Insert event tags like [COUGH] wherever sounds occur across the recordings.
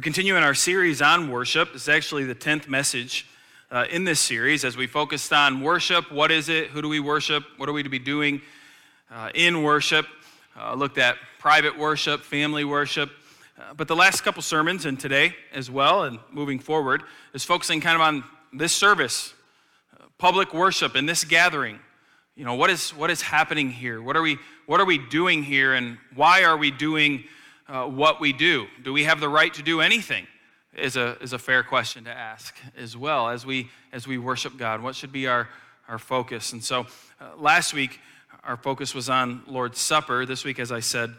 We continue in our series on worship. Is actually the 10th message uh, in this series as we focused on worship. What is it? Who do we worship? What are we to be doing uh, in worship? Uh, looked at private worship, family worship. Uh, but the last couple sermons and today as well, and moving forward, is focusing kind of on this service, uh, public worship, and this gathering. You know, what is, what is happening here? What are, we, what are we doing here, and why are we doing uh, what we do. Do we have the right to do anything? Is a, is a fair question to ask as well as we, as we worship God. What should be our, our focus? And so uh, last week, our focus was on Lord's Supper. This week, as I said,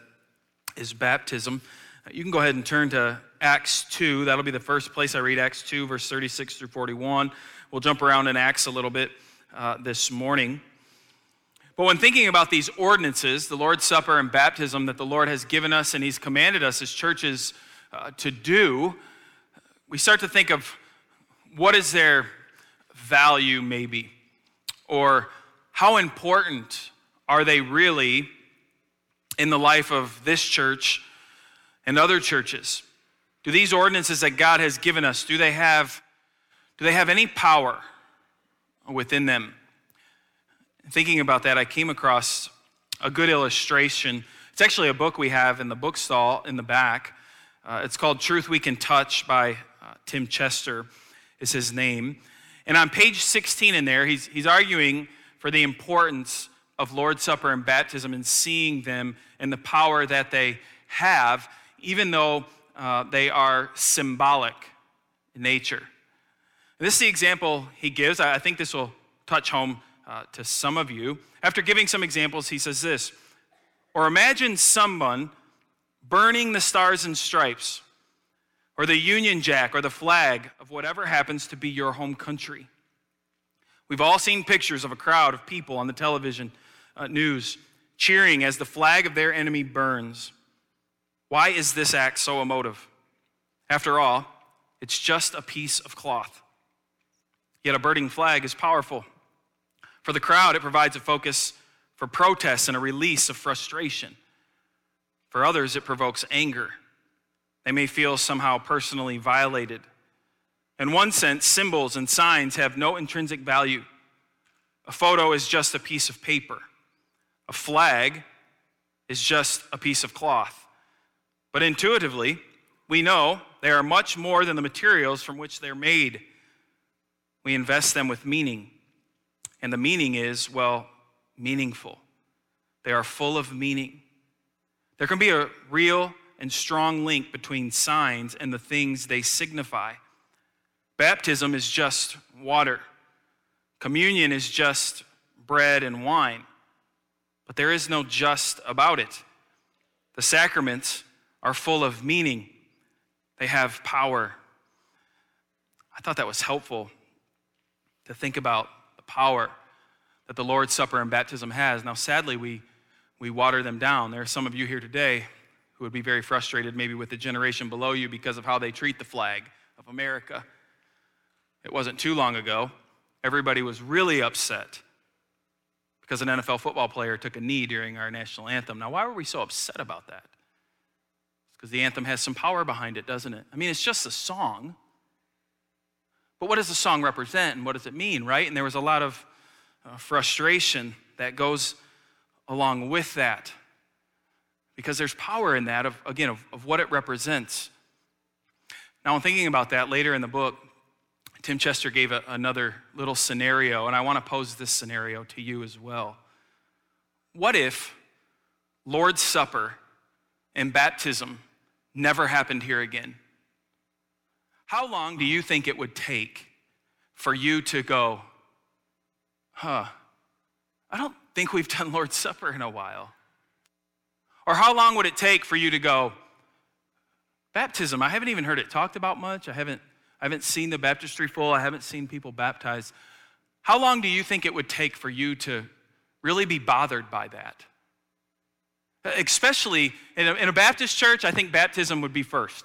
is baptism. Uh, you can go ahead and turn to Acts 2. That'll be the first place I read Acts 2, verse 36 through 41. We'll jump around in Acts a little bit uh, this morning. But when thinking about these ordinances, the Lord's Supper and baptism that the Lord has given us and He's commanded us as churches uh, to do, we start to think of what is their value, maybe, or how important are they really in the life of this church and other churches? Do these ordinances that God has given us, do they have, do they have any power within them? Thinking about that, I came across a good illustration. It's actually a book we have in the bookstall in the back. Uh, it's called Truth We Can Touch by uh, Tim Chester, is his name. And on page 16 in there, he's, he's arguing for the importance of Lord's Supper and baptism and seeing them and the power that they have, even though uh, they are symbolic in nature. And this is the example he gives. I, I think this will touch home uh, to some of you. After giving some examples, he says this Or imagine someone burning the stars and stripes, or the Union Jack, or the flag of whatever happens to be your home country. We've all seen pictures of a crowd of people on the television uh, news cheering as the flag of their enemy burns. Why is this act so emotive? After all, it's just a piece of cloth. Yet a burning flag is powerful. For the crowd, it provides a focus for protest and a release of frustration. For others, it provokes anger. They may feel somehow personally violated. In one sense, symbols and signs have no intrinsic value. A photo is just a piece of paper, a flag is just a piece of cloth. But intuitively, we know they are much more than the materials from which they're made. We invest them with meaning. And the meaning is, well, meaningful. They are full of meaning. There can be a real and strong link between signs and the things they signify. Baptism is just water, communion is just bread and wine. But there is no just about it. The sacraments are full of meaning, they have power. I thought that was helpful to think about the power that the Lord's Supper and baptism has. Now, sadly, we, we water them down. There are some of you here today who would be very frustrated, maybe with the generation below you, because of how they treat the flag of America. It wasn't too long ago. Everybody was really upset because an NFL football player took a knee during our national anthem. Now, why were we so upset about that? It's because the anthem has some power behind it, doesn't it? I mean, it's just a song. But what does the song represent and what does it mean, right? And there was a lot of uh, frustration that goes along with that because there's power in that, of, again, of, of what it represents. Now, I'm thinking about that later in the book. Tim Chester gave a, another little scenario, and I want to pose this scenario to you as well. What if Lord's Supper and baptism never happened here again? How long do you think it would take for you to go, huh, I don't think we've done Lord's Supper in a while? Or how long would it take for you to go, baptism, I haven't even heard it talked about much. I haven't, I haven't seen the baptistry full. I haven't seen people baptized. How long do you think it would take for you to really be bothered by that? Especially in a, in a Baptist church, I think baptism would be first.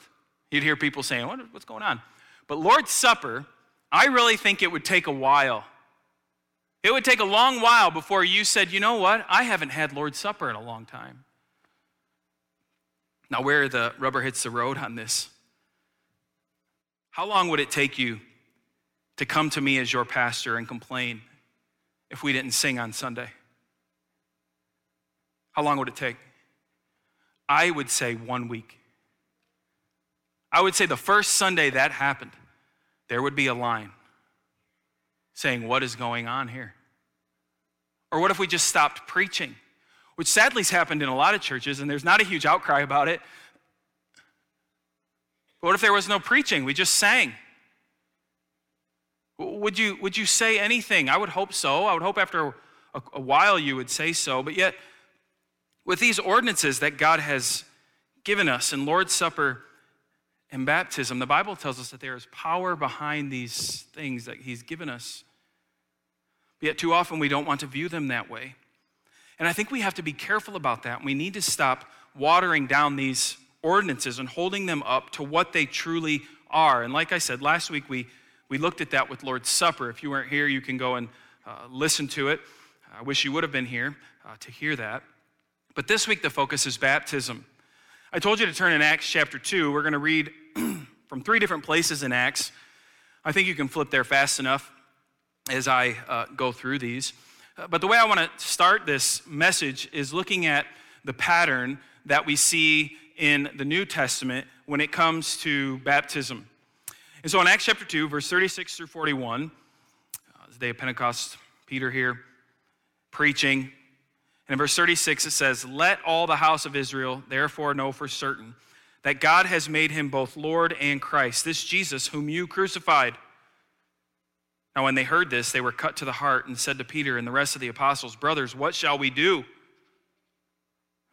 You'd hear people saying, what, What's going on? But Lord's Supper, I really think it would take a while. It would take a long while before you said, You know what? I haven't had Lord's Supper in a long time. Now, where the rubber hits the road on this How long would it take you to come to me as your pastor and complain if we didn't sing on Sunday? How long would it take? I would say one week. I would say the first Sunday that happened, there would be a line saying, What is going on here? Or what if we just stopped preaching? Which sadly has happened in a lot of churches, and there's not a huge outcry about it. But what if there was no preaching? We just sang. Would you, would you say anything? I would hope so. I would hope after a, a while you would say so. But yet, with these ordinances that God has given us in Lord's Supper and baptism, the Bible tells us that there is power behind these things that He's given us. Yet, too often, we don't want to view them that way. And I think we have to be careful about that. We need to stop watering down these ordinances and holding them up to what they truly are. And like I said, last week we, we looked at that with Lord's Supper. If you weren't here, you can go and uh, listen to it. I wish you would have been here uh, to hear that. But this week, the focus is baptism. I told you to turn in Acts chapter 2. We're going to read [CLEARS THROAT] from three different places in Acts. I think you can flip there fast enough as I uh, go through these. Uh, but the way I want to start this message is looking at the pattern that we see in the New Testament when it comes to baptism. And so in Acts chapter 2, verse 36 through 41, uh, the day of Pentecost, Peter here preaching. And in verse 36, it says, Let all the house of Israel therefore know for certain that God has made him both Lord and Christ, this Jesus whom you crucified. Now, when they heard this, they were cut to the heart and said to Peter and the rest of the apostles, Brothers, what shall we do?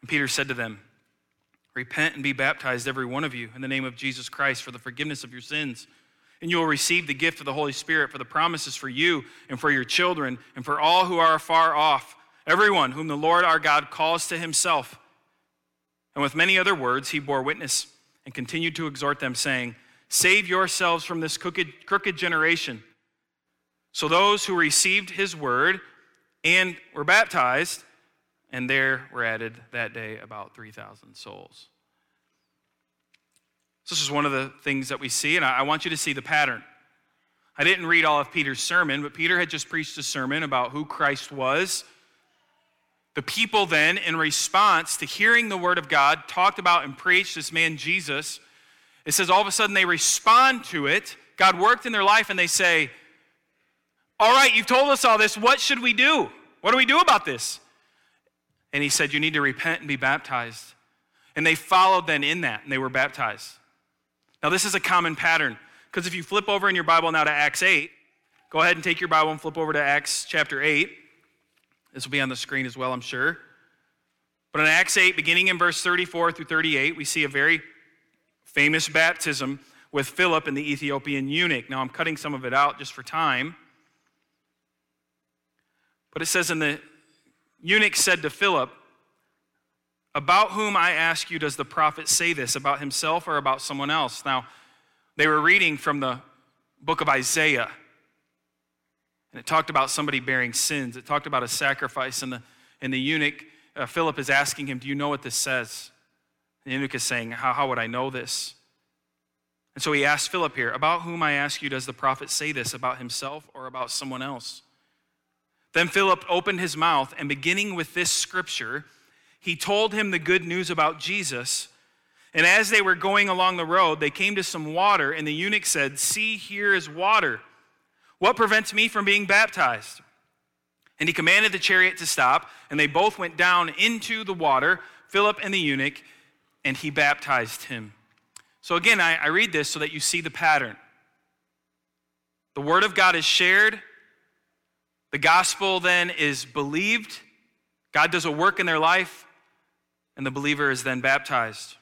And Peter said to them, Repent and be baptized, every one of you, in the name of Jesus Christ for the forgiveness of your sins. And you will receive the gift of the Holy Spirit, for the promises for you and for your children and for all who are afar off everyone whom the Lord our God calls to himself. And with many other words, he bore witness and continued to exhort them, saying, Save yourselves from this crooked, crooked generation. So those who received his word and were baptized, and there were added that day about 3,000 souls. So this is one of the things that we see, and I want you to see the pattern. I didn't read all of Peter's sermon, but Peter had just preached a sermon about who Christ was the people then, in response to hearing the word of God talked about and preached, this man Jesus, it says all of a sudden they respond to it. God worked in their life and they say, All right, you've told us all this. What should we do? What do we do about this? And he said, You need to repent and be baptized. And they followed then in that and they were baptized. Now, this is a common pattern because if you flip over in your Bible now to Acts 8, go ahead and take your Bible and flip over to Acts chapter 8. This will be on the screen as well, I'm sure. But in Acts 8, beginning in verse 34 through 38, we see a very famous baptism with Philip and the Ethiopian eunuch. Now, I'm cutting some of it out just for time. But it says, And the eunuch said to Philip, About whom I ask you, does the prophet say this? About himself or about someone else? Now, they were reading from the book of Isaiah. And it talked about somebody bearing sins. It talked about a sacrifice. And the, and the eunuch, uh, Philip, is asking him, Do you know what this says? The eunuch is saying, how, how would I know this? And so he asked Philip here, About whom I ask you, does the prophet say this? About himself or about someone else? Then Philip opened his mouth, and beginning with this scripture, he told him the good news about Jesus. And as they were going along the road, they came to some water, and the eunuch said, See, here is water. What prevents me from being baptized? And he commanded the chariot to stop, and they both went down into the water, Philip and the eunuch, and he baptized him. So again, I, I, read this so that you see the pattern. The word of God is shared, the gospel then is believed, God does a work in their life, and the believer is then baptized.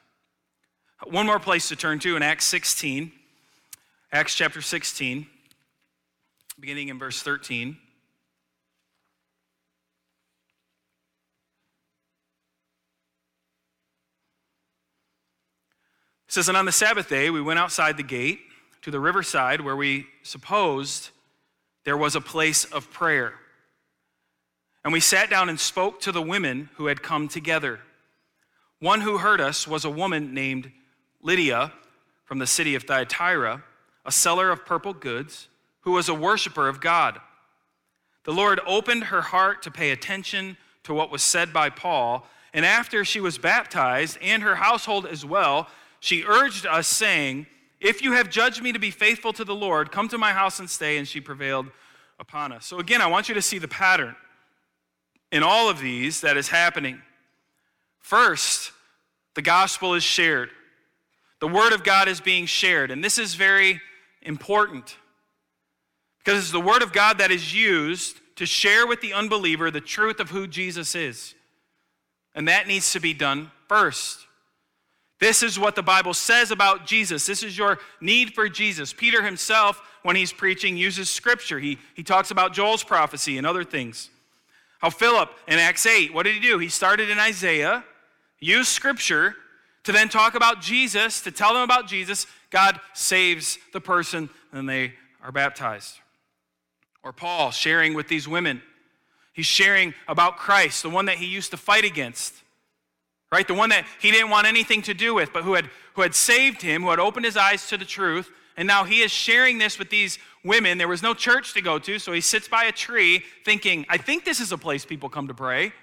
One more place to turn to in Acts 16, Acts chapter 16 beginning in verse 13. It says, And on the Sabbath day, we went outside the gate to the riverside where we supposed there was a place of prayer. And we sat down and spoke to the women who had come together. One who heard us was a woman named Lydia from the city of Thyatira a seller of purple goods, who was a worshiper of God. The Lord opened her heart to pay attention to what was said by Paul, and after she was baptized, and her household as well, she urged us, saying, If you have judged me to be faithful to the Lord, come to my house and stay. And she prevailed upon us. So, again, I want you to see the pattern in all of these that is happening. First, the gospel is shared. The word of God is being shared. And this is very important because it's the word of God that is used to share with the unbeliever the truth of who Jesus is. And that needs to be done first. This is what the Bible says about Jesus. This is your need for Jesus. Peter himself, when he's preaching, uses scripture. He, he talks about Joel's prophecy and other things. How Philip in Acts 8, what did he do? He started in Isaiah, used scripture to then talk about Jesus, to tell them about Jesus. God saves the person, and they are baptized. Or Paul sharing with these women. He's sharing about Christ, the one that he used to fight against, right? The one that he didn't want anything to do with, but who had, who had saved him, who had opened his eyes to the truth. And now he is sharing this with these women. There was no church to go to, so he sits by a tree thinking, I think this is a place people come to pray.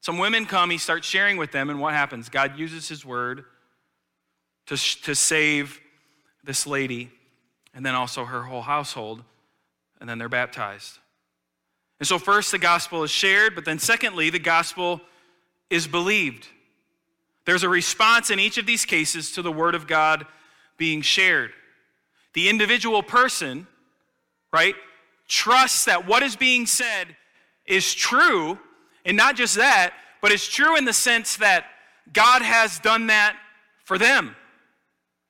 Some women come, he starts sharing with them, and what happens? God uses his word to, to save this lady and then also her whole household and then they're baptized. And so, first, the gospel is shared, but then, secondly, the gospel is believed. There's a response in each of these cases to the word of God being shared. The individual person, right, trusts that what is being said is true, and not just that, but it's true in the sense that God has done that for them.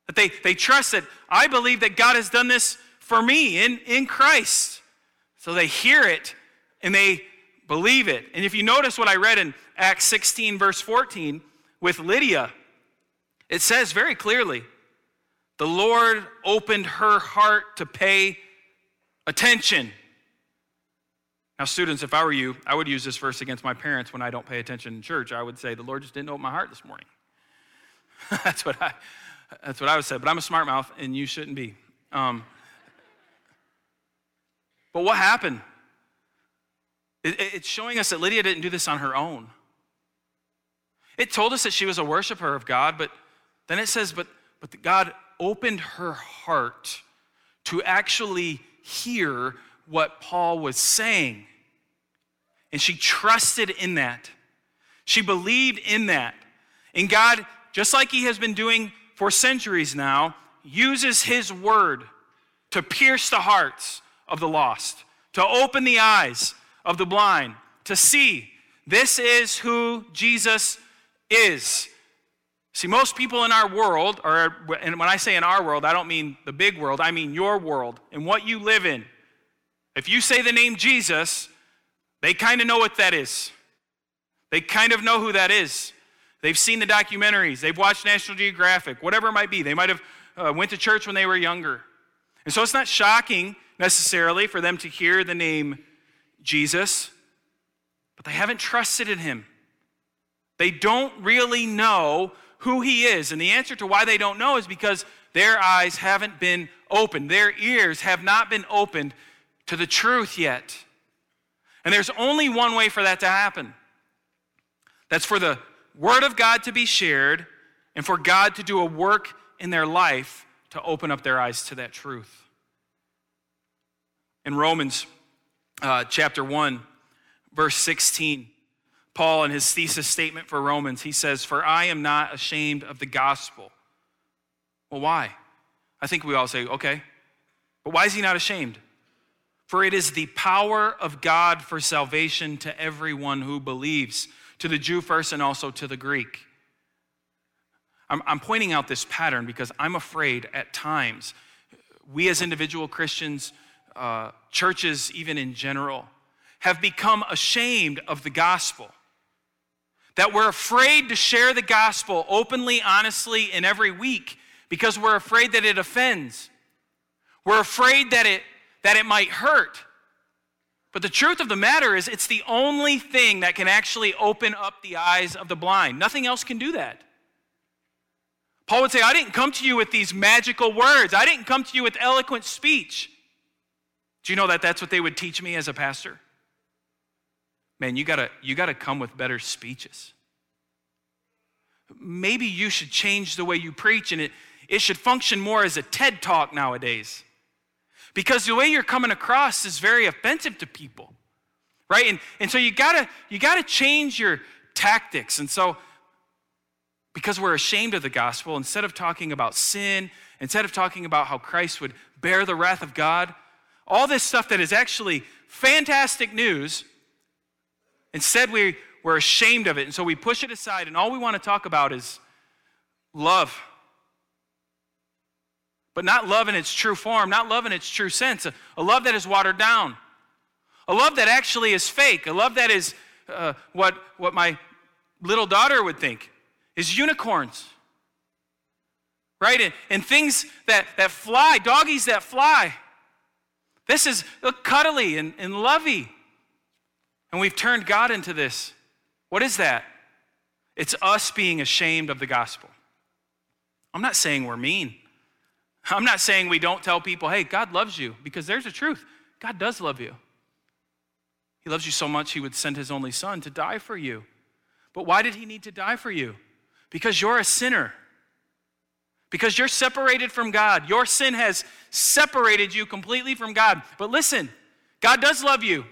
That they, they trust that I believe that God has done this for me in, in Christ. So they hear it and they believe it. And if you notice what I read in Acts 16, verse 14, with Lydia, it says very clearly the Lord opened her heart to pay attention. Now, students, if I were you, I would use this verse against my parents when I don't pay attention in church. I would say, The Lord just didn't open my heart this morning. [LAUGHS] that's, what I, that's what I would say. But I'm a smart mouth, and you shouldn't be. Um, but what happened? It's showing us that Lydia didn't do this on her own. It told us that she was a worshiper of God, but then it says, but, but God opened her heart to actually hear what Paul was saying. And she trusted in that. She believed in that. And God, just like He has been doing for centuries now, uses His word to pierce the hearts of the lost, to open the eyes of the blind, to see this is who Jesus is. See, most people in our world, or and when I say in our world, I don't mean the big world, I mean your world and what you live in. If you say the name Jesus, they kind of know what that is. They kind of know who that is. They've seen the documentaries, they've watched National Geographic, whatever it might be. They might have uh, went to church when they were younger. And so it's not shocking necessarily for them to hear the name Jesus, but they haven't trusted in him. They don't really know who he is. And the answer to why they don't know is because their eyes haven't been opened, their ears have not been opened to the truth yet. And there's only one way for that to happen that's for the Word of God to be shared and for God to do a work in their life to open up their eyes to that truth. In Romans uh, chapter 1, verse 16, Paul, in his thesis statement for Romans, he says, For I am not ashamed of the gospel. Well, why? I think we all say, okay. But why is he not ashamed? For it is the power of God for salvation to everyone who believes, to the Jew first and also to the Greek. I'm, I'm pointing out this pattern because I'm afraid at times we as individual Christians uh, churches, even in general, have become ashamed of the gospel. That we're afraid to share the gospel openly, honestly, and every week because we're afraid that it offends. We're afraid that it, that it might hurt. But the truth of the matter is, it's the only thing that can actually open up the eyes of the blind. Nothing else can do that. Paul would say, I didn't come to you with these magical words, I didn't come to you with eloquent speech. Do you know that that's what they would teach me as a pastor? Man, you gotta, you gotta come with better speeches. Maybe you should change the way you preach and it, it should function more as a TED talk nowadays. Because the way you're coming across is very offensive to people. Right? And, and so you gotta you gotta change your tactics. And so because we're ashamed of the gospel, instead of talking about sin, instead of talking about how Christ would bear the wrath of God, all this stuff that is actually fantastic news, instead we, we're ashamed of it. And so we push it aside, and all we want to talk about is love. But not love in its true form, not love in its true sense, a, a love that is watered down, a love that actually is fake, a love that is uh, what, what my little daughter would think is unicorns. Right? And, and things that, that fly, doggies that fly. This is cuddly and, and lovey. And we've turned God into this. What is that? It's us being ashamed of the gospel. I'm not saying we're mean. I'm not saying we don't tell people, hey, God loves you, because there's a truth. God does love you. He loves you so much, He would send His only Son to die for you. But why did He need to die for you? Because you're a sinner. Because you're separated from God. Your sin has separated you completely from God. But listen, God does love you.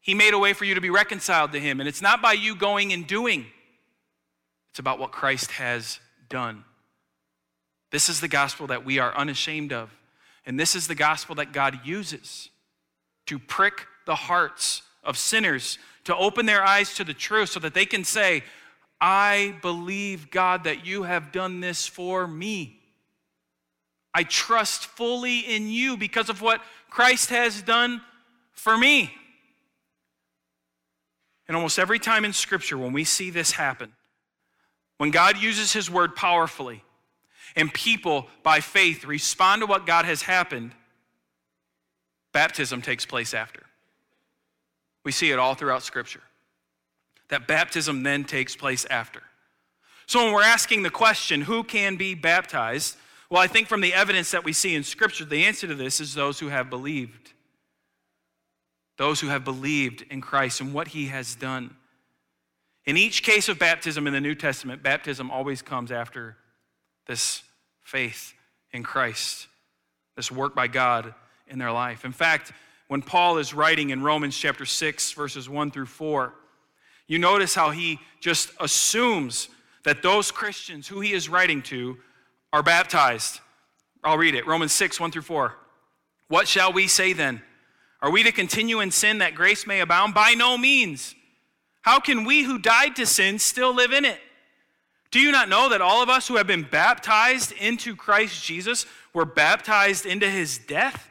He made a way for you to be reconciled to Him. And it's not by you going and doing, it's about what Christ has done. This is the gospel that we are unashamed of. And this is the gospel that God uses to prick the hearts of sinners, to open their eyes to the truth so that they can say, I believe, God, that you have done this for me. I trust fully in you because of what Christ has done for me. And almost every time in Scripture, when we see this happen, when God uses His word powerfully and people by faith respond to what God has happened, baptism takes place after. We see it all throughout Scripture that baptism then takes place after. So when we're asking the question, who can be baptized? Well, I think from the evidence that we see in Scripture, the answer to this is those who have believed. Those who have believed in Christ and what he has done. In each case of baptism in the New Testament, baptism always comes after this faith in Christ, this work by God in their life. In fact, when Paul is writing in Romans chapter 6, verses 1 through 4, you notice how he just assumes that those Christians who he is writing to are baptized. I'll read it Romans 6, 1 through 4. What shall we say then? Are we to continue in sin that grace may abound? By no means. How can we who died to sin still live in it? Do you not know that all of us who have been baptized into Christ Jesus were baptized into his death?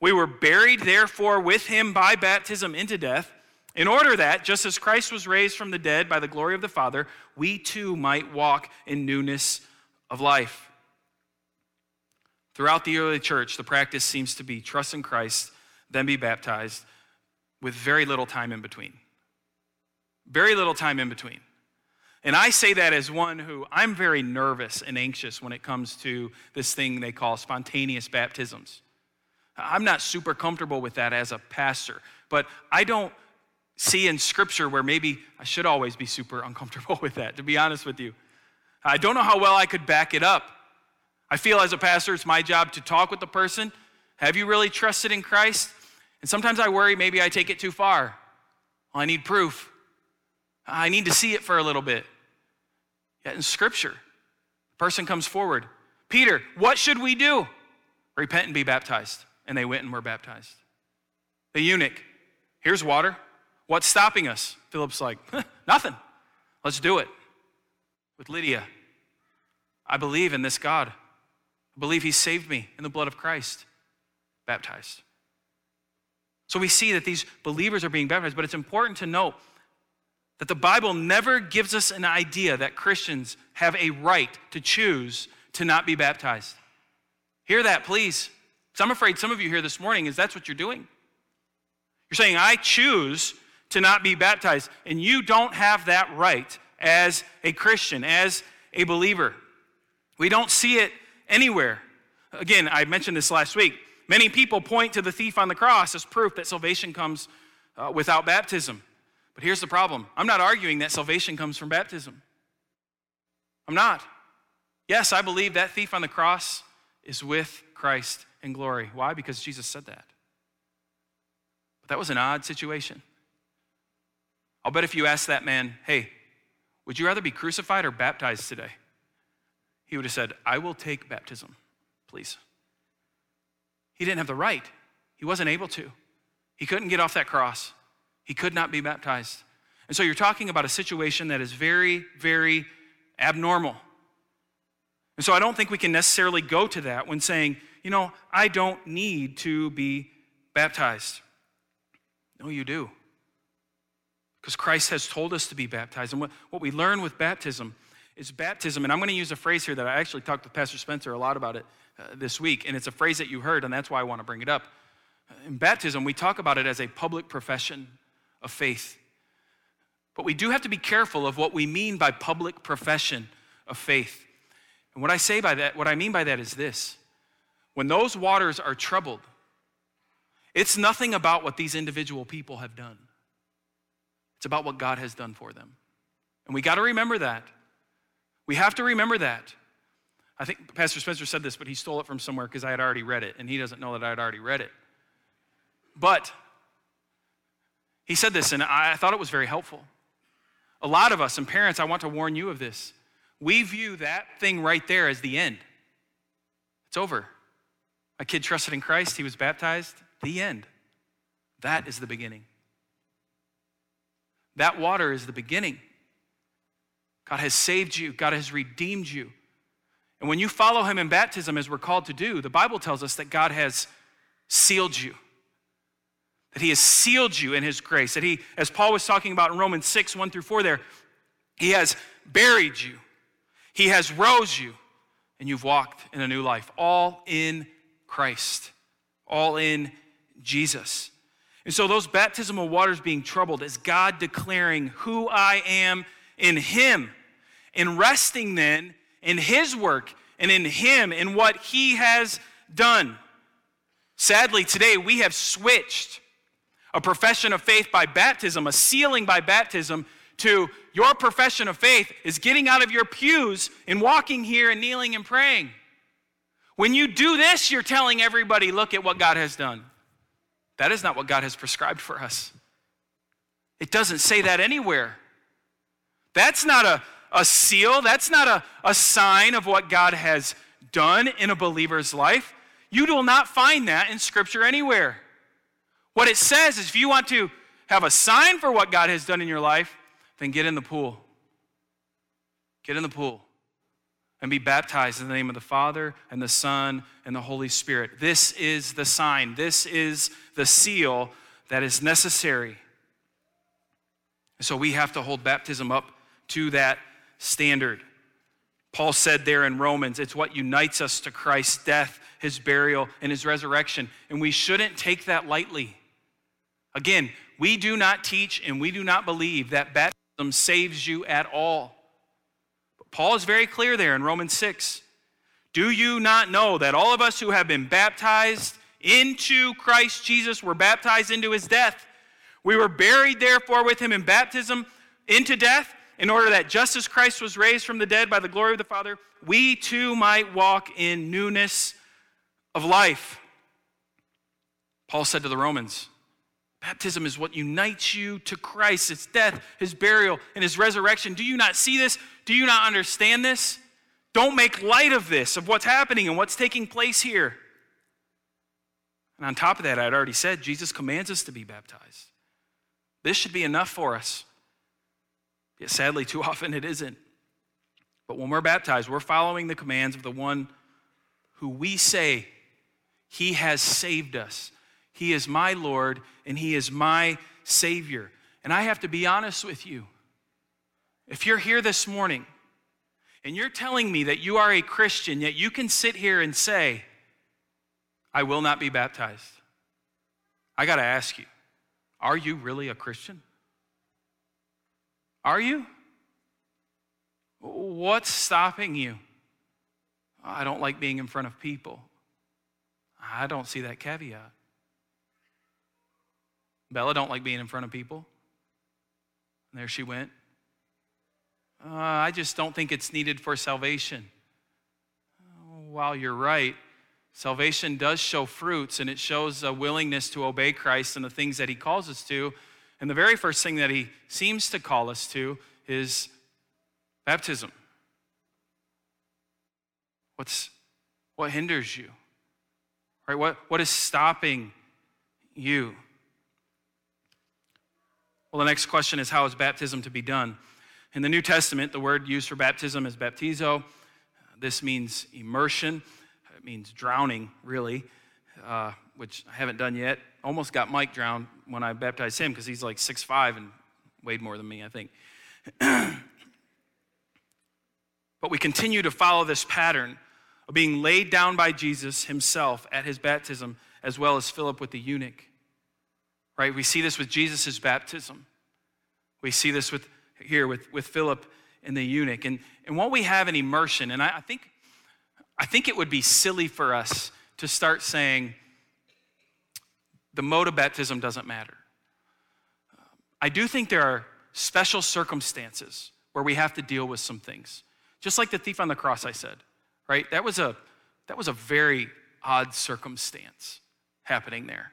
We were buried, therefore, with him by baptism into death in order that, just as Christ was raised from the dead by the glory of the Father, we too might walk in newness of life. Throughout the early church, the practice seems to be trust in Christ, then be baptized, with very little time in between. Very little time in between. And I say that as one who I'm very nervous and anxious when it comes to this thing they call spontaneous baptisms. I'm not super comfortable with that as a pastor, but I don't see in scripture where maybe I should always be super [LAUGHS] uncomfortable with that, to be honest with you. I don't know how well I could back it up. I feel as a pastor, it's my job to talk with the person. Have you really trusted in Christ? And sometimes I worry maybe I take it too far. Well, I need proof. I need to see it for a little bit. Yet in Scripture, the person comes forward. Peter, what should we do? Repent and be baptized. And they went and were baptized. The eunuch, here's water. What's stopping us? Philip's like, nothing. Let's do it. With Lydia, I believe in this God. I believe he saved me in the blood of Christ. Baptized. So we see that these believers are being baptized, but it's important to note that the Bible never gives us an idea that Christians have a right to choose to not be baptized. Hear that, please. Because I'm afraid some of you here this morning is that's what you're doing. You're saying, I choose to not be baptized. And you don't have that right as a Christian, as a believer. We don't see it anywhere. Again, I mentioned this last week. Many people point to the thief on the cross as proof that salvation comes uh, without baptism. But here's the problem I'm not arguing that salvation comes from baptism. I'm not. Yes, I believe that thief on the cross is with Christ in glory. Why? Because Jesus said that. But that was an odd situation. I'll bet if you asked that man, hey, would you rather be crucified or baptized today? He would have said, I will take baptism, please. He didn't have the right, he wasn't able to. He couldn't get off that cross, he could not be baptized. And so you're talking about a situation that is very, very abnormal. And so I don't think we can necessarily go to that when saying, you know, I don't need to be baptized. No, you do. Because Christ has told us to be baptized. And what, what we learn with baptism is baptism, and I'm going to use a phrase here that I actually talked with Pastor Spencer a lot about it uh, this week, and it's a phrase that you heard, and that's why I want to bring it up. In baptism, we talk about it as a public profession of faith. But we do have to be careful of what we mean by public profession of faith. And what I say by that, what I mean by that is this when those waters are troubled, it's nothing about what these individual people have done, it's about what God has done for them. And we got to remember that. We have to remember that. I think Pastor Spencer said this, but he stole it from somewhere because I had already read it, and he doesn't know that I had already read it. But he said this, and I thought it was very helpful. A lot of us, and parents, I want to warn you of this. We view that thing right there as the end. It's over. A kid trusted in Christ, he was baptized, the end. That is the beginning. That water is the beginning. God has saved you, God has redeemed you. And when you follow him in baptism, as we're called to do, the Bible tells us that God has sealed you. That he has sealed you in his grace. That he, as Paul was talking about in Romans 6, 1 through 4 there, he has buried you. He has rose you, and you've walked in a new life. All in Christ. All in Jesus. And so those baptismal waters being troubled is God declaring who I am in him and resting then in His work and in Him, in what He has done. Sadly, today we have switched a profession of faith by baptism, a sealing by baptism, to your profession of faith is getting out of your pews and walking here and kneeling and praying. When you do this, you're telling everybody, look at what God has done. That is not what God has prescribed for us. It doesn't say that anywhere. That's not a, a seal. That's not a, a sign of what God has done in a believer's life. You will not find that in Scripture anywhere. What it says is if you want to have a sign for what God has done in your life, then get in the pool. Get in the pool and be baptized in the name of the Father and the Son and the Holy Spirit. This is the sign, this is the seal that is necessary. So we have to hold baptism up to that standard. Paul said there in Romans, it's what unites us to Christ's death, his burial, and his resurrection. And we shouldn't take that lightly. Again, we do not teach and we do not believe that baptism saves you at all. Paul is very clear there in Romans 6. Do you not know that all of us who have been baptized into Christ Jesus were baptized into his death? We were buried, therefore, with him in baptism into death in order that just as Christ was raised from the dead by the glory of the Father, we too might walk in newness of life. Paul said to the Romans, Baptism is what unites you to Christ, his death, his burial, and his resurrection. Do you not see this? Do you not understand this? Don't make light of this, of what's happening and what's taking place here. And on top of that, I'd already said Jesus commands us to be baptized. This should be enough for us. Yet sadly, too often it isn't. But when we're baptized, we're following the commands of the one who we say, He has saved us. He is my Lord and He is my Savior. And I have to be honest with you. If you're here this morning and you're telling me that you are a Christian, yet you can sit here and say, I will not be baptized, I got to ask you, are you really a Christian? Are you? What's stopping you? I don't like being in front of people. I don't see that caveat. Bella don't like being in front of people. And there she went. Uh, I just don't think it's needed for salvation. While you're right, salvation does show fruits and it shows a willingness to obey Christ and the things that he calls us to. And the very first thing that he seems to call us to is baptism. What's, what hinders you? Right? What, what is stopping you? Well, the next question is how is baptism to be done? In the New Testament, the word used for baptism is baptizo. This means immersion, it means drowning, really, uh, which I haven't done yet. Almost got Mike drowned when I baptized him because he's like six five and weighed more than me, I think. [CLEARS THROAT] but we continue to follow this pattern of being laid down by Jesus himself at his baptism, as well as Philip with the eunuch. Right? We see this with Jesus' baptism. We see this with here with, with Philip and the eunuch. And, and what we have in immersion, and I, I think I think it would be silly for us to start saying the mode of baptism doesn't matter. I do think there are special circumstances where we have to deal with some things. Just like the thief on the cross, I said, right? That was a, that was a very odd circumstance happening there.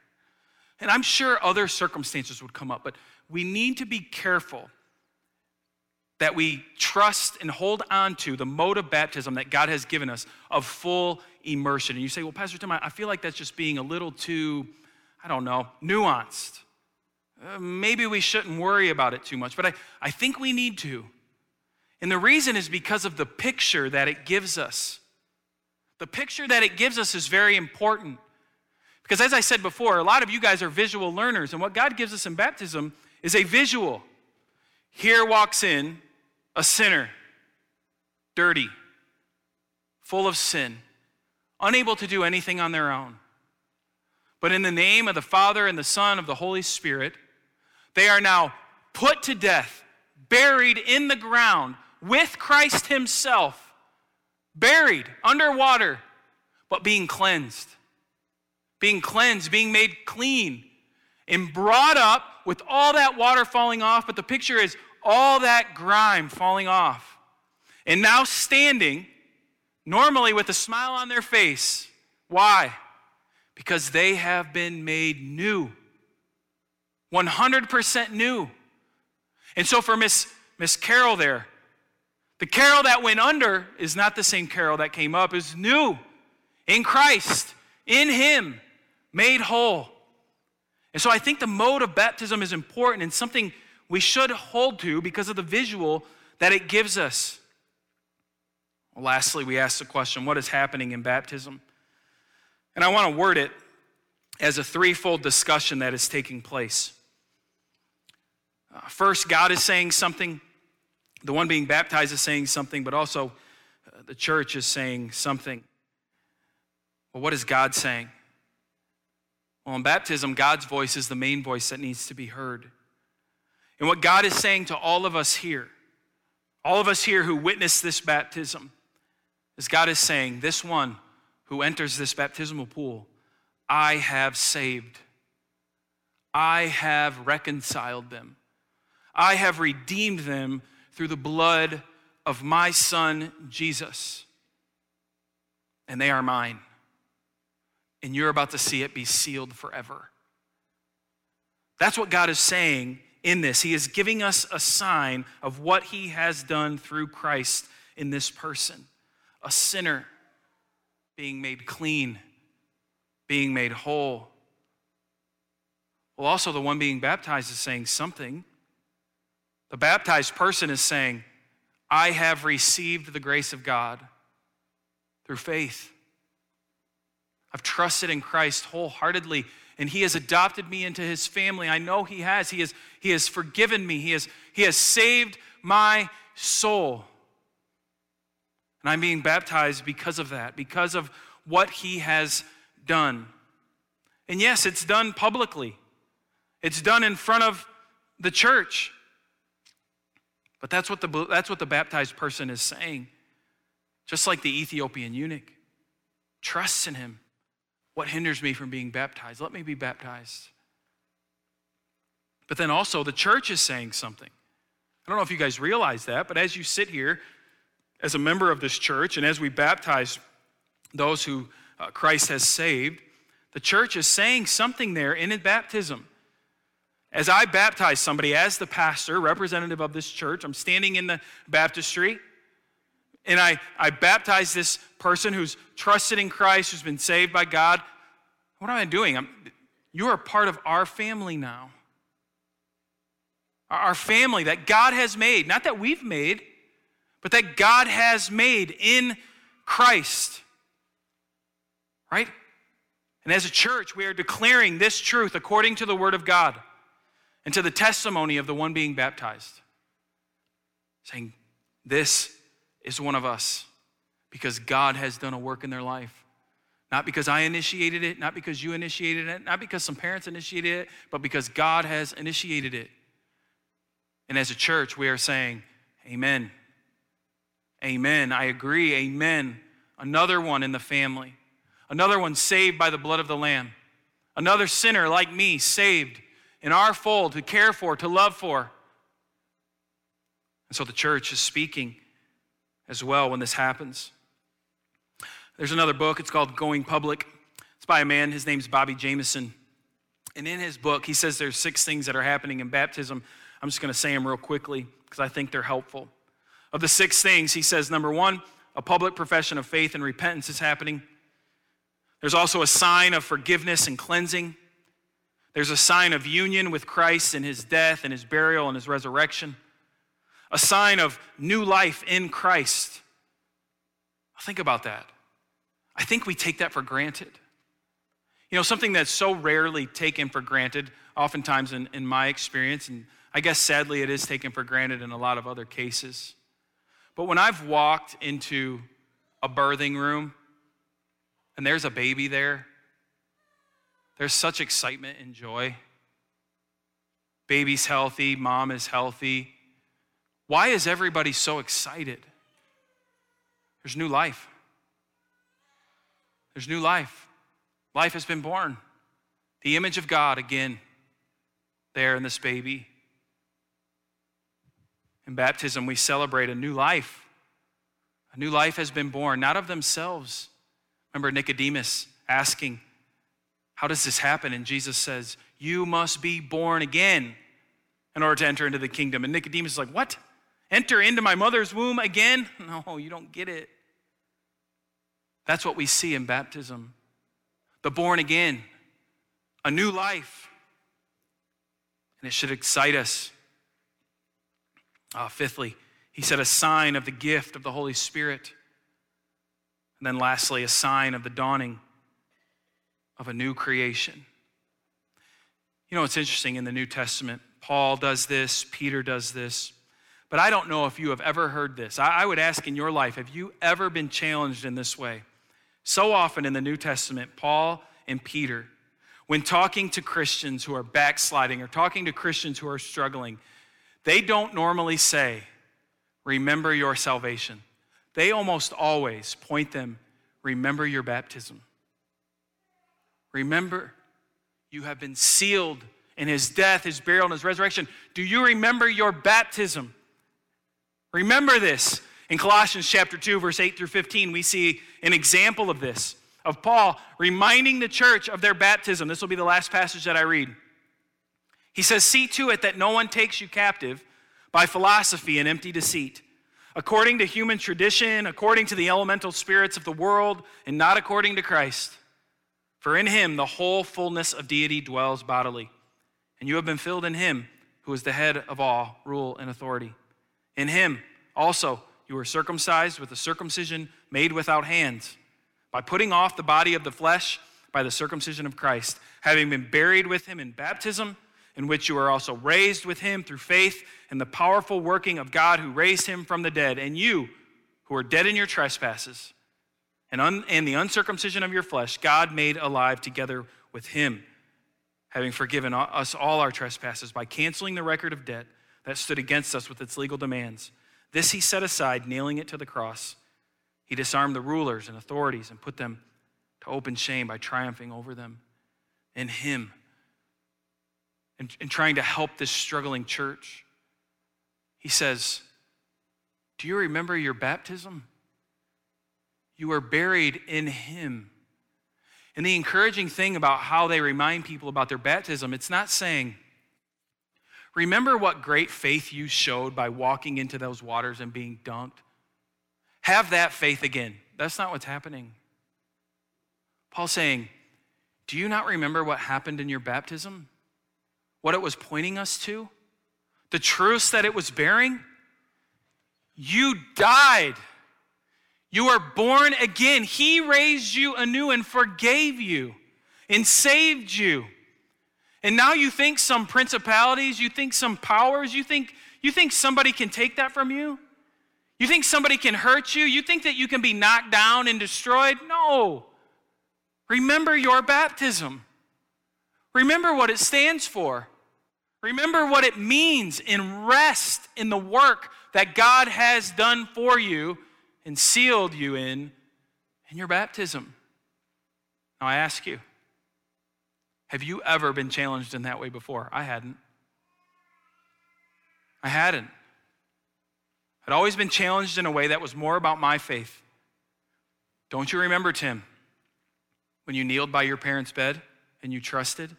And I'm sure other circumstances would come up, but we need to be careful that we trust and hold on to the mode of baptism that God has given us of full immersion. And you say, well, Pastor Tim, I feel like that's just being a little too, I don't know, nuanced. Uh, maybe we shouldn't worry about it too much, but I, I think we need to. And the reason is because of the picture that it gives us. The picture that it gives us is very important. Because as I said before, a lot of you guys are visual learners, and what God gives us in baptism is a visual. Here walks in a sinner, dirty, full of sin, unable to do anything on their own. But in the name of the Father and the Son of the Holy Spirit, they are now put to death, buried in the ground with Christ Himself, buried underwater, but being cleansed. Being cleansed, being made clean, and brought up with all that water falling off. But the picture is all that grime falling off. And now standing, normally with a smile on their face. Why? Because they have been made new. 100% new. And so for Miss, Miss Carol there, the Carol that went under is not the same Carol that came up, is new in Christ, in Him, made whole. And so I think the mode of baptism is important and something we should hold to because of the visual that it gives us. Well, lastly, we ask the question what is happening in baptism? And I want to word it as a threefold discussion that is taking place. Uh, first, God is saying something, the one being baptized is saying something, but also uh, the church is saying something. Well, what is God saying? Well, in baptism, God's voice is the main voice that needs to be heard. And what God is saying to all of us here, all of us here who witness this baptism, is God is saying, This one who enters this baptismal pool, I have saved. I have reconciled them. I have redeemed them through the blood of my son, Jesus. And they are mine. And you're about to see it be sealed forever. That's what God is saying in this. He is giving us a sign of what he has done through Christ in this person a sinner being made clean, being made whole. Well, also, the one being baptized is saying something. The baptized person is saying, I have received the grace of God through faith. I've trusted in Christ wholeheartedly and he has adopted me into his family. I know he has. He has, he has forgiven me. He has, he has saved my soul. And I'm being baptized because of that, because of what he has done. And yes, it's done publicly, it's done in front of the church. But that's what the, that's what the baptized person is saying. just like the Ethiopian eunuch, trusts in him. What hinders me from being baptized? Let me be baptized. But then also, the church is saying something. I don't know if you guys realize that, but as you sit here as a member of this church and as we baptize those who uh, Christ has saved, the church is saying something there in baptism. As I baptize somebody as the pastor, representative of this church, I'm standing in the baptistry and I, I baptize this person who's trusted in Christ, who's been saved by God. What am I doing? I'm, you are part of our family now. Our family that God has made, not that we've made, but that God has made in Christ. Right? And as a church, we are declaring this truth according to the Word of God and to the testimony of the one being baptized. Saying, This is one of us because God has done a work in their life. Not because I initiated it, not because you initiated it, not because some parents initiated it, but because God has initiated it. And as a church, we are saying, Amen. Amen. I agree. Amen. Another one in the family. Another one saved by the blood of the Lamb. Another sinner like me saved in our fold to care for, to love for. And so the church is speaking as well when this happens. There's another book, it's called Going Public. It's by a man, his name's Bobby Jamieson. And in his book, he says there's six things that are happening in baptism. I'm just going to say them real quickly because I think they're helpful. Of the six things, he says number one, a public profession of faith and repentance is happening. There's also a sign of forgiveness and cleansing. There's a sign of union with Christ in his death and his burial and his resurrection. A sign of new life in Christ. Think about that. I think we take that for granted. You know, something that's so rarely taken for granted, oftentimes in, in my experience, and I guess sadly it is taken for granted in a lot of other cases. But when I've walked into a birthing room and there's a baby there, there's such excitement and joy. Baby's healthy, mom is healthy. Why is everybody so excited? There's new life. There's new life. Life has been born. The image of God again there in this baby. In baptism, we celebrate a new life. A new life has been born, not of themselves. Remember Nicodemus asking, How does this happen? And Jesus says, You must be born again in order to enter into the kingdom. And Nicodemus is like, What? Enter into my mother's womb again? No, you don't get it. That's what we see in baptism the born again, a new life. And it should excite us. Uh, fifthly, he said a sign of the gift of the Holy Spirit. And then lastly, a sign of the dawning of a new creation. You know, it's interesting in the New Testament, Paul does this, Peter does this. But I don't know if you have ever heard this. I, I would ask in your life, have you ever been challenged in this way? So often in the New Testament, Paul and Peter, when talking to Christians who are backsliding or talking to Christians who are struggling, they don't normally say, Remember your salvation. They almost always point them, Remember your baptism. Remember, you have been sealed in his death, his burial, and his resurrection. Do you remember your baptism? Remember this. In Colossians chapter 2, verse 8 through 15, we see an example of this, of Paul reminding the church of their baptism. This will be the last passage that I read. He says, See to it that no one takes you captive by philosophy and empty deceit, according to human tradition, according to the elemental spirits of the world, and not according to Christ. For in him the whole fullness of deity dwells bodily, and you have been filled in him who is the head of all rule and authority. In him also you were circumcised with a circumcision made without hands, by putting off the body of the flesh by the circumcision of Christ, having been buried with him in baptism in which you are also raised with him through faith in the powerful working of God who raised him from the dead. And you, who are dead in your trespasses and, un- and the uncircumcision of your flesh, God made alive together with him, having forgiven us all our trespasses by canceling the record of debt that stood against us with its legal demands. This he set aside, nailing it to the cross. He disarmed the rulers and authorities and put them to open shame by triumphing over them in Him and, and trying to help this struggling church. He says, Do you remember your baptism? You were buried in Him. And the encouraging thing about how they remind people about their baptism, it's not saying, Remember what great faith you showed by walking into those waters and being dunked? Have that faith again. That's not what's happening. Paul's saying, Do you not remember what happened in your baptism? What it was pointing us to? The truths that it was bearing? You died. You are born again. He raised you anew and forgave you and saved you. And now you think some principalities, you think some powers, you think, you think somebody can take that from you? You think somebody can hurt you? You think that you can be knocked down and destroyed? No. Remember your baptism. Remember what it stands for. Remember what it means in rest in the work that God has done for you and sealed you in in your baptism. Now I ask you, have you ever been challenged in that way before? I hadn't. I hadn't. I'd always been challenged in a way that was more about my faith. Don't you remember, Tim, when you kneeled by your parents' bed and you trusted?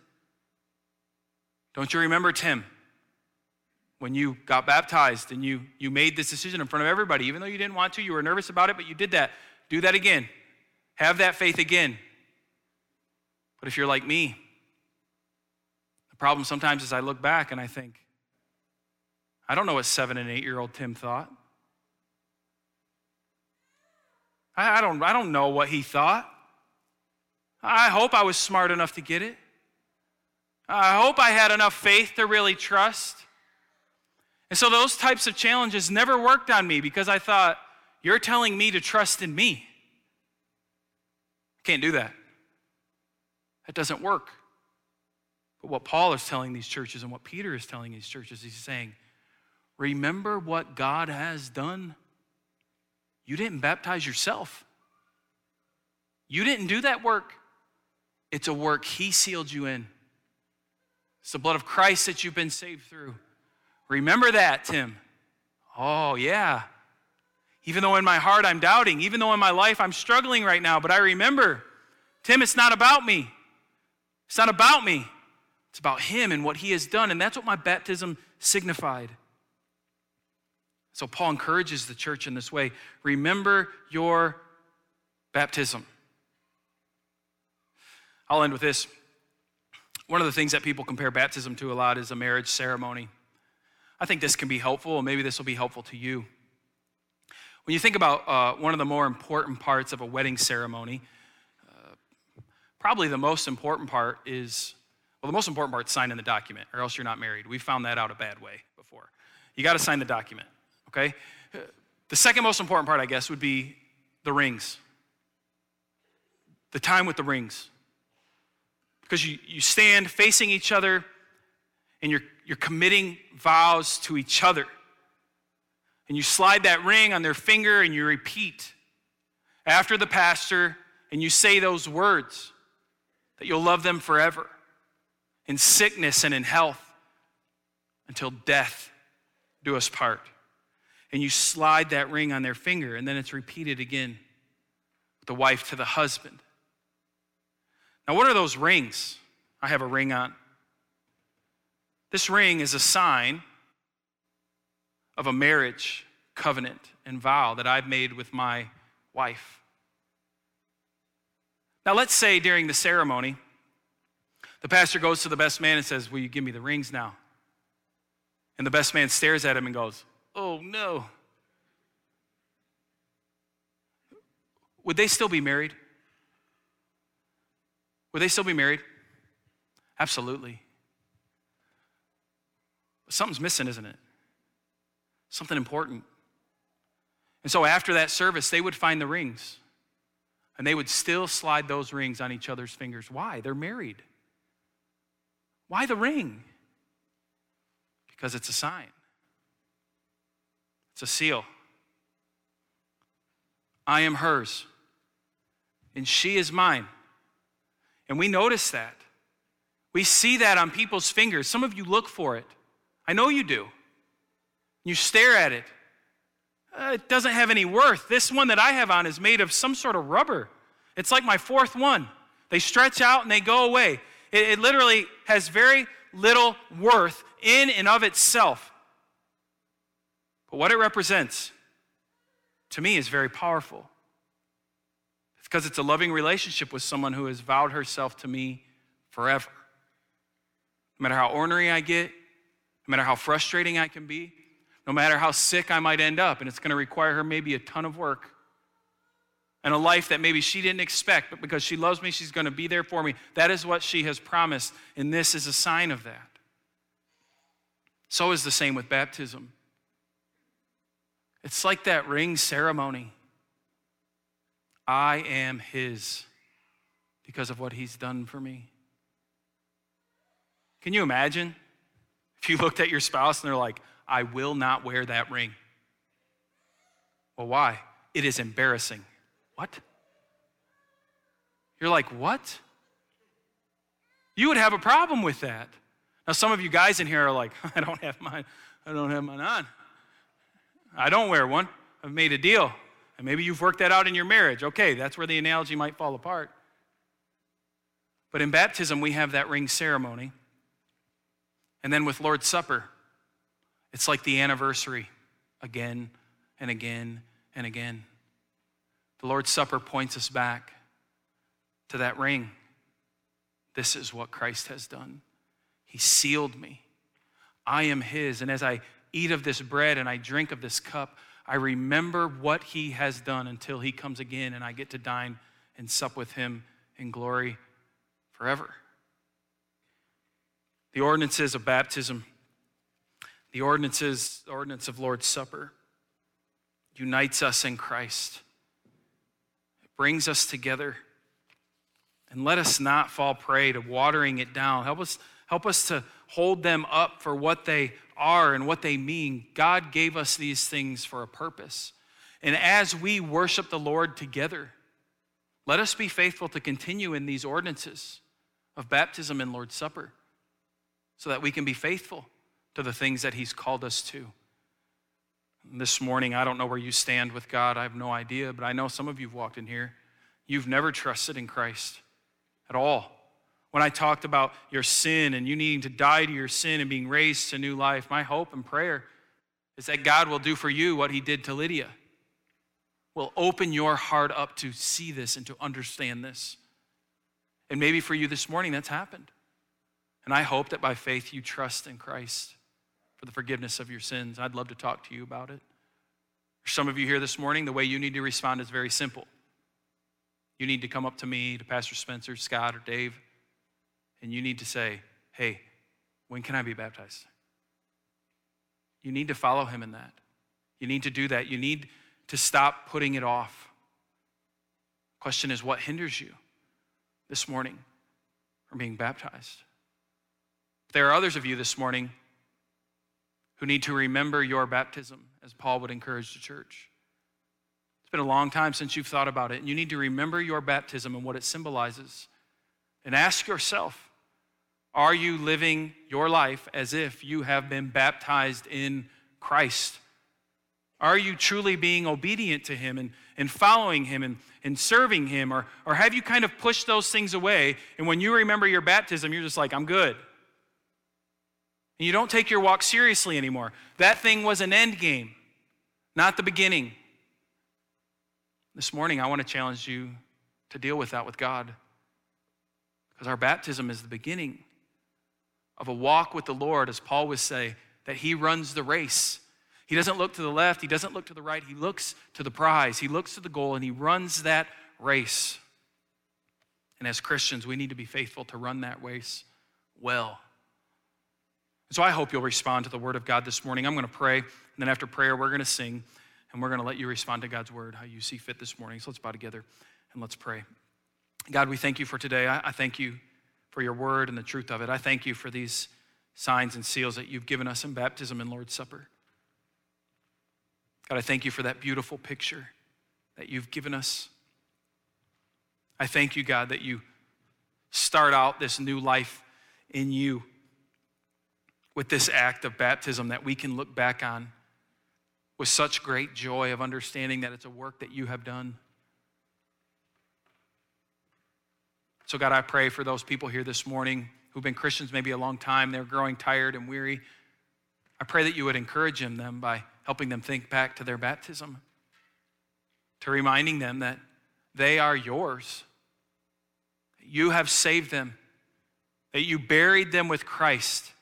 Don't you remember, Tim, when you got baptized and you, you made this decision in front of everybody, even though you didn't want to, you were nervous about it, but you did that. Do that again. Have that faith again. But if you're like me, problem sometimes is I look back and I think, I don't know what seven and eight year old Tim thought. I, I, don't, I don't know what he thought. I hope I was smart enough to get it. I hope I had enough faith to really trust. And so those types of challenges never worked on me because I thought, you're telling me to trust in me. I can't do that. That doesn't work. But what Paul is telling these churches and what Peter is telling these churches, he's saying, remember what God has done. You didn't baptize yourself, you didn't do that work. It's a work He sealed you in. It's the blood of Christ that you've been saved through. Remember that, Tim. Oh, yeah. Even though in my heart I'm doubting, even though in my life I'm struggling right now, but I remember, Tim, it's not about me. It's not about me. It's about Him and what He has done. And that's what my baptism signified. So Paul encourages the church in this way remember your baptism. I'll end with this. One of the things that people compare baptism to a lot is a marriage ceremony. I think this can be helpful, and maybe this will be helpful to you. When you think about uh, one of the more important parts of a wedding ceremony, uh, probably the most important part is well, the most important part is signing the document, or else you're not married. We found that out a bad way before. You got to sign the document, okay? The second most important part, I guess, would be the rings. The time with the rings. Because you, you stand facing each other and you're, you're committing vows to each other. And you slide that ring on their finger and you repeat after the pastor and you say those words that you'll love them forever in sickness and in health until death do us part. And you slide that ring on their finger, and then it's repeated again the wife to the husband. Now, what are those rings? I have a ring on. This ring is a sign of a marriage covenant and vow that I've made with my wife. Now, let's say during the ceremony, the pastor goes to the best man and says, Will you give me the rings now? And the best man stares at him and goes, Oh no. Would they still be married? Would they still be married? Absolutely. Something's missing, isn't it? Something important. And so after that service, they would find the rings and they would still slide those rings on each other's fingers. Why? They're married. Why the ring? Because it's a sign, it's a seal. I am hers, and she is mine. And we notice that. We see that on people's fingers. Some of you look for it. I know you do. You stare at it. Uh, it doesn't have any worth. This one that I have on is made of some sort of rubber. It's like my fourth one. They stretch out and they go away. It, it literally has very little worth in and of itself. But what it represents to me is very powerful. Because it's a loving relationship with someone who has vowed herself to me forever. No matter how ornery I get, no matter how frustrating I can be, no matter how sick I might end up, and it's going to require her maybe a ton of work and a life that maybe she didn't expect, but because she loves me, she's going to be there for me. That is what she has promised, and this is a sign of that. So is the same with baptism. It's like that ring ceremony. I am His because of what He's done for me. Can you imagine if you looked at your spouse and they're like, I will not wear that ring? Well, why? It is embarrassing. What? You're like, what? You would have a problem with that. Now, some of you guys in here are like, [LAUGHS] I don't have mine. I don't have mine on. I don't wear one. I've made a deal. And maybe you've worked that out in your marriage. Okay, that's where the analogy might fall apart. But in baptism, we have that ring ceremony. And then with Lord's Supper, it's like the anniversary again and again and again. The Lord's Supper points us back to that ring. This is what Christ has done. He sealed me. I am His. And as I eat of this bread and I drink of this cup, I remember what He has done until He comes again and I get to dine and sup with Him in glory forever. The ordinances of baptism, the ordinances, ordinance of Lord's Supper, unites us in Christ. Brings us together. And let us not fall prey to watering it down. Help us, help us to hold them up for what they are and what they mean. God gave us these things for a purpose. And as we worship the Lord together, let us be faithful to continue in these ordinances of baptism and Lord's Supper so that we can be faithful to the things that He's called us to. This morning, I don't know where you stand with God. I have no idea, but I know some of you have walked in here. You've never trusted in Christ at all. When I talked about your sin and you needing to die to your sin and being raised to new life, my hope and prayer is that God will do for you what He did to Lydia. Will open your heart up to see this and to understand this. And maybe for you this morning, that's happened. And I hope that by faith you trust in Christ for the forgiveness of your sins. I'd love to talk to you about it. For some of you here this morning, the way you need to respond is very simple. You need to come up to me, to Pastor Spencer, Scott, or Dave, and you need to say, Hey, when can I be baptized? You need to follow him in that. You need to do that. You need to stop putting it off. Question is, what hinders you this morning from being baptized? There are others of you this morning who need to remember your baptism, as Paul would encourage the church. It's been a long time since you've thought about it, and you need to remember your baptism and what it symbolizes. And ask yourself are you living your life as if you have been baptized in Christ? Are you truly being obedient to Him and, and following Him and, and serving Him? Or, or have you kind of pushed those things away? And when you remember your baptism, you're just like, I'm good. And you don't take your walk seriously anymore. That thing was an end game, not the beginning. This morning, I want to challenge you to deal with that with God. Because our baptism is the beginning of a walk with the Lord, as Paul would say, that he runs the race. He doesn't look to the left, he doesn't look to the right, he looks to the prize, he looks to the goal, and he runs that race. And as Christians, we need to be faithful to run that race well. So I hope you'll respond to the word of God this morning. I'm going to pray, and then after prayer, we're going to sing, and we're going to let you respond to God's word how you see fit this morning. So let's bow together and let's pray. God, we thank you for today. I, thank you for your word and the truth of it. I thank you for these signs and seals that you've given us in baptism and Lord's Supper. God, I thank you for that beautiful picture that you've given us. I thank you, God, that you start out this new life in you with this act of baptism that we can look back on with such great joy of understanding that it's a work that you have done. So, God, I pray for those people here this morning who've been Christians maybe a long time, they're growing tired and weary. I pray that you would encourage them by helping them think back to their baptism, to reminding them that they are yours. You have saved them, that you buried them with Christ,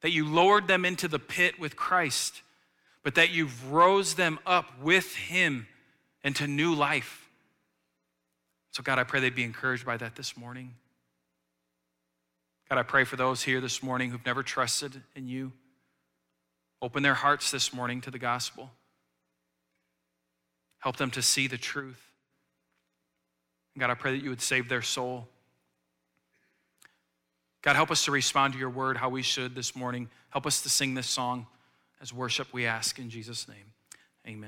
that you lowered them into the pit with Christ, but that you rose them up with Him into new life. So, God, I pray they'd be encouraged by that this morning. God, I pray for those here this morning who've never trusted in you. Open their hearts this morning to the gospel. Help them to see the truth. God, I pray that you would save their soul. God, help us to respond to your word how we should this morning. Help us to sing this song as worship, we ask in Jesus' name. Amen.